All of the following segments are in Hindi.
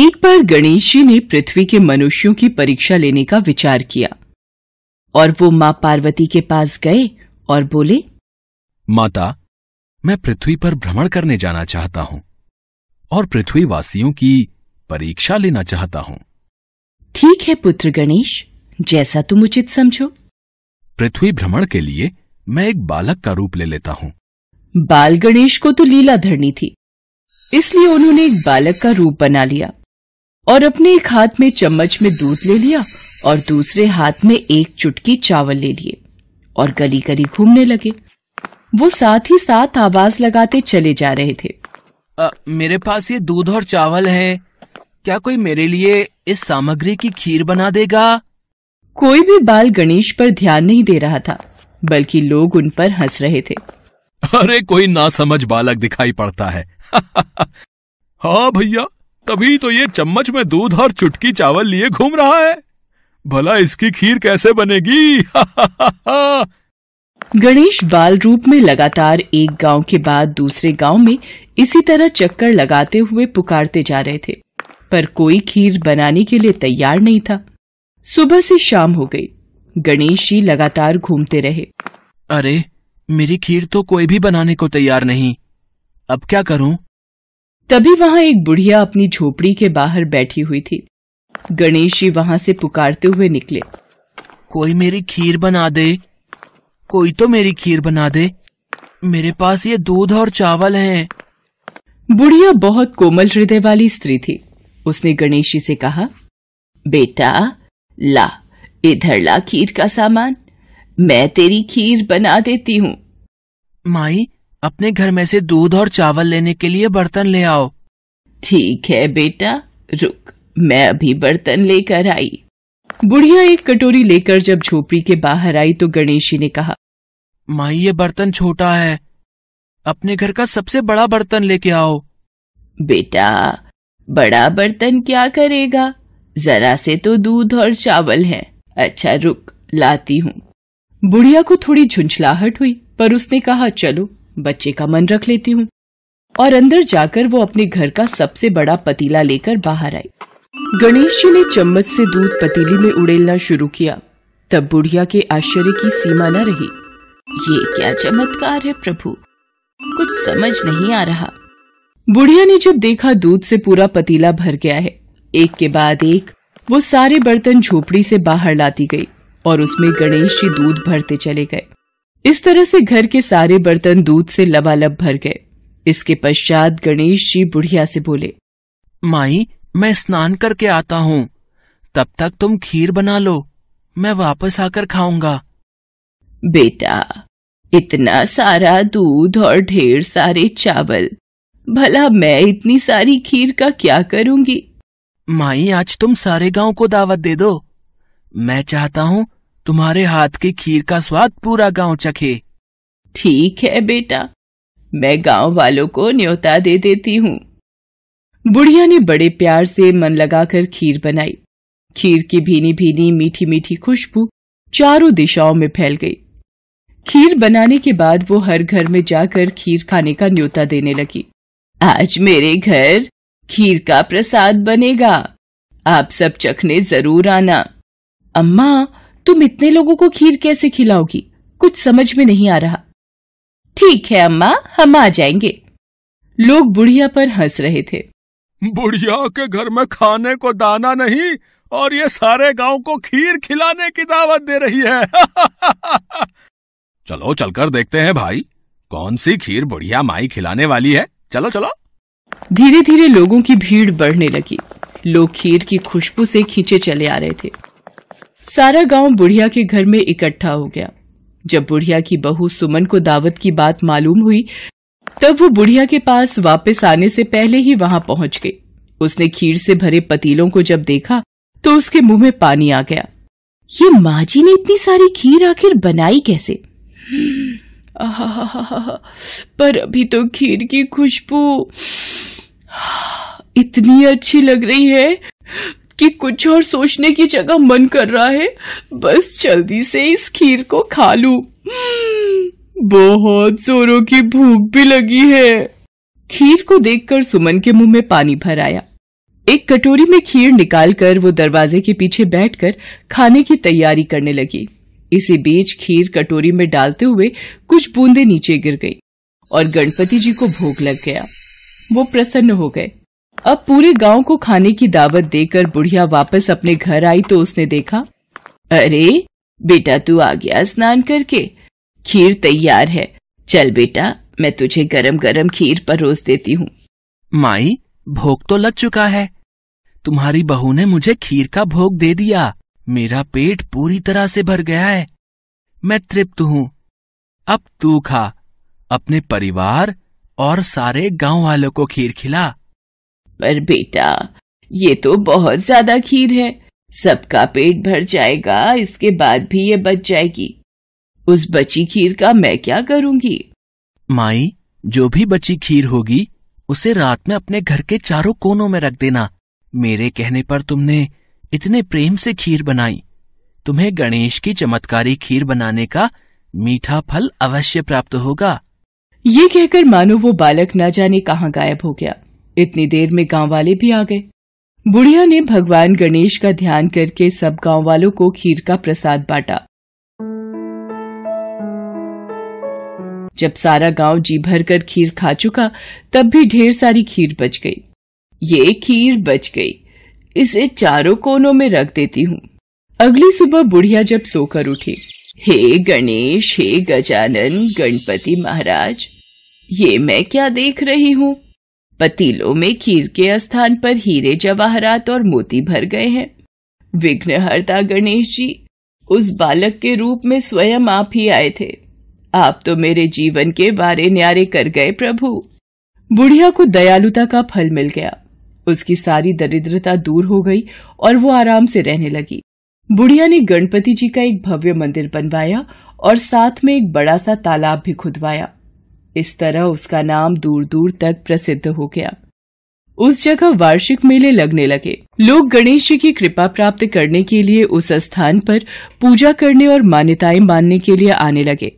एक बार गणेश जी ने पृथ्वी के मनुष्यों की परीक्षा लेने का विचार किया और वो माँ पार्वती के पास गए और बोले माता मैं पृथ्वी पर भ्रमण करने जाना चाहता हूँ और पृथ्वी वासियों की परीक्षा लेना चाहता हूँ। ठीक है पुत्र गणेश जैसा तुम उचित समझो। पृथ्वी भ्रमण के लिए मैं एक बालक का रूप ले लेता हूँ। बाल गणेश को तो लीला धरनी थी इसलिए उन्होंने एक बालक का रूप बना लिया। और अपने एक हाथ में चम्मच में दूध ले लिया और दूसरे हाथ में एक चुटकी चावल ले लिए और गली गली घूमने लगे। वो साथ ही साथ आवाज़ लगाते चले जा रहे थे। आ, मेरे पास ये दूध और चावल है। क्या कोई मेरे लिए इस सामग्री की खीर बना देगा? कोई भी बाल गणेश पर ध्यान नहीं दे रहा था बल्कि लोग उन पर हंस रहे थे। अरे कोई ना समझ बालक दिखाई पड़ता है। हाँ भैया। तभी तो ये चम्मच में दूध और चुटकी चावल लिए घूम रहा है। भला इसकी खीर कैसे बनेगी? गणेश बाल रूप में लगातार एक गाँव के बाद दूसरे गाँव में इसी तरह चक्कर लगाते हुए पुकारते जा रहे थे पर कोई खीर बनाने के लिए तैयार नहीं था। सुबह से शाम हो गई। गणेश जी लगातार घूमते रहे। अरे मेरी खीर तो कोई भी बनाने को तैयार नहीं। अब क्या करूँ? तभी वहाँ एक बुढ़िया अपनी झोपड़ी के बाहर बैठी हुई थी। गणेश जी वहाँ से पुकारते हुए निकले। कोई मेरी खीर बना दे। कोई तो मेरी खीर बना दे। मेरे पास ये दूध और चावल हैं। बुढ़िया बहुत कोमल हृदय वाली स्त्री थी। उसने गणेश जी से कहा बेटा ला इधर ला खीर का सामान। मैं तेरी खीर बना देती हूँ। माई अपने घर में से दूध और चावल लेने के लिए बर्तन ले आओ। ठीक है बेटा रुक मैं अभी बर्तन लेकर आई। बुढ़िया एक कटोरी लेकर जब झोपड़ी के बाहर आई तो गणेश जी ने कहा माई ये बर्तन छोटा है। अपने घर का सबसे बड़ा बर्तन लेके आओ। बेटा बड़ा बर्तन क्या करेगा? जरा से तो दूध और चावल है। अच्छा रुक लाती हूँ। बुढ़िया को थोड़ी झुंझलाहट हुई पर उसने कहा चलो बच्चे का मन रख लेती हूँ। और अंदर जाकर वो अपने घर का सबसे बड़ा पतीला लेकर बाहर आई। गणेश जी ने चम्मच से दूध पतीली में उड़ेलना शुरू किया। तब बुढ़िया के आश्चर्य की सीमा न रही। ये क्या चमत्कार है प्रभु! कुछ समझ नहीं आ रहा। बुढ़िया ने जब देखा दूध से पूरा पतीला भर गया है, एक के बाद एक वो सारे बर्तन झोपड़ी से बाहर लाती गई और उसमें गणेश जी दूध भरते चले गए। इस तरह से घर के सारे बर्तन दूध से लबालब भर गए। इसके पश्चात गणेश जी बुढ़िया से बोले माई मैं स्नान करके आता हूँ। तब तक तुम खीर बना लो। मैं वापस आकर खाऊँगा। बेटा इतना सारा दूध और ढेर सारे चावल भला मैं इतनी सारी खीर का क्या करूँगी? माई आज तुम सारे गाँव को दावत दे दो। मैं चाहता हूँ तुम्हारे हाथ के खीर का स्वाद पूरा गाँव चखे। ठीक है बेटा, मैं गाँव वालों को न्योता दे देती हूँ। बुढ़िया ने बड़े प्यार से मन लगाकर खीर बनाई। खीर की भीनी भीनी मीठी मीठी खुशबू चारों दिशाओं में फैल गई। खीर बनाने के बाद वो हर घर में जाकर खीर खाने का न्योता देने लगी। आज मेरे घर खीर का प्रसाद बनेगा। आप सब चखने ज़रूर आना। अम्मा तुम इतने लोगों को खीर कैसे खिलाओगी? कुछ समझ में नहीं आ रहा। ठीक है अम्मा हम आ जाएँगे। लोग बुढ़िया पर हंस रहे थे। बुढ़िया के घर में खाने को दाना नहीं और ये सारे गाँव को खीर खिलाने की दावत दे रही है। चलो चलकर देखते हैं भाई कौन सी खीर बुढ़िया माई खिलाने वाली है। चलो चलो। धीरे धीरे लोगों की भीड़ बढ़ने लगी। लोग खीर की खुशबू से खींचे चले आ रहे थे। सारा गाँव बुढ़िया के घर में इकट्ठा हो गया। जब बुढ़िया की बहू सुमन को दावत की बात मालूम हुई, तब वो बुढ़िया के पास वापस आने से पहले ही वहाँ पहुँच गई। उसने खीर से भरे पतीलों को जब देखा तो उसके मुँह में पानी आ गया। ये माँ जी ने इतनी सारी खीर आखिर बनाई कैसे? पर अभी तो खीर की खुशबू, इतनी अच्छी लग रही है। कि कुछ और सोचने की जगह मन कर रहा है, बस जल्दी से इस खीर को खा लू। बहुत जोरों की भूख भी लगी है। खीर को देखकर सुमन के मुँह में पानी भर आया। एक कटोरी में खीर निकालकर वो दरवाजे के पीछे बैठकर खाने की तैयारी करने लगी। इसी बीच खीर कटोरी में डालते हुए कुछ बूंदे नीचे गिर गई और गणपति जी को भोग लग गया। वो प्रसन्न हो गए। अब पूरे गाँव को खाने की दावत देकर बुढ़िया वापस अपने घर आई तो उसने देखा, अरे, बेटा तू आ गया स्नान करके। खीर तैयार है। चल बेटा, मैं तुझे गरम गरम खीर परोस देती हूँ। माई, भोग तो लग चुका है। तुम्हारी बहू ने मुझे खीर का भोग दे दिया। मेरा पेट पूरी तरह से भर गया है। मैं तृप्त हूँ। अब तू खा। अपने परिवार और सारे गाँव वालों को खीर खिला। पर बेटा। ये तो बहुत ज़्यादा खीर है। सबका पेट भर जाएगा इसके बाद भी ये बच जाएगी। उस बची खीर का मैं क्या करूँगी? माई जो भी बची खीर होगी उसे रात में अपने घर के चारों कोनों में रख देना। मेरे कहने पर तुमने इतने प्रेम से खीर बनाई। तुम्हें गणेश की चमत्कारी खीर बनाने का मीठा फल अवश्य प्राप्त होगा। ये कहकर मानो वो बालक न जाने कहाँ गायब हो गया। इतनी देर में गाँव वाले भी आ गए। बुढ़िया ने भगवान गणेश का ध्यान करके सब गाँव वालों को खीर का प्रसाद बांटा। जब सारा गाँव जी भर कर खीर खा चुका, तब भी ढेर सारी खीर बच गई। ये खीर बच गई। इसे चारों कोनों में रख देती हूँ। अगली सुबह बुढ़िया जब सोकर उठी, हे गणेश, हे गजानन, गणपति महाराज, ये मैं क्या देख रही हूँ? पतीलों में खीर के स्थान पर हीरे जवाहरात और मोती भर गए हैं। विघ्नहर्ता गणेश जी, उस बालक के रूप में स्वयं आप ही आए थे। आप तो मेरे जीवन के बारे न्यारे कर गए प्रभु। बुढ़िया को दयालुता का फल मिल गया। उसकी सारी दरिद्रता दूर हो गई और वो आराम से रहने लगी। बुढ़िया ने गणपति जी का एक भव्य मंदिर बनवाया और साथ में एक बड़ा सा तालाब भी खुदवाया। इस तरह उसका नाम दूर दूर तक प्रसिद्ध हो गया। उस जगह वार्षिक मेले लगने लगे। लोग गणेश जी की कृपा प्राप्त करने के लिए उस स्थान पर पूजा करने और मान्यताएँ मानने के लिए आने लगे।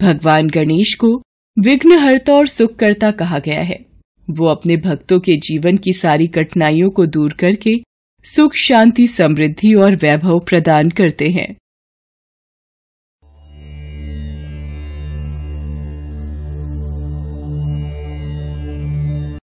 भगवान गणेश को विघ्नहर्ता और सुखकर्ता कहा गया है। वो अपने भक्तों के जीवन की सारी कठिनाइयों को दूर करके सुख, शांति, समृद्धि और वैभव प्रदान करते हैं।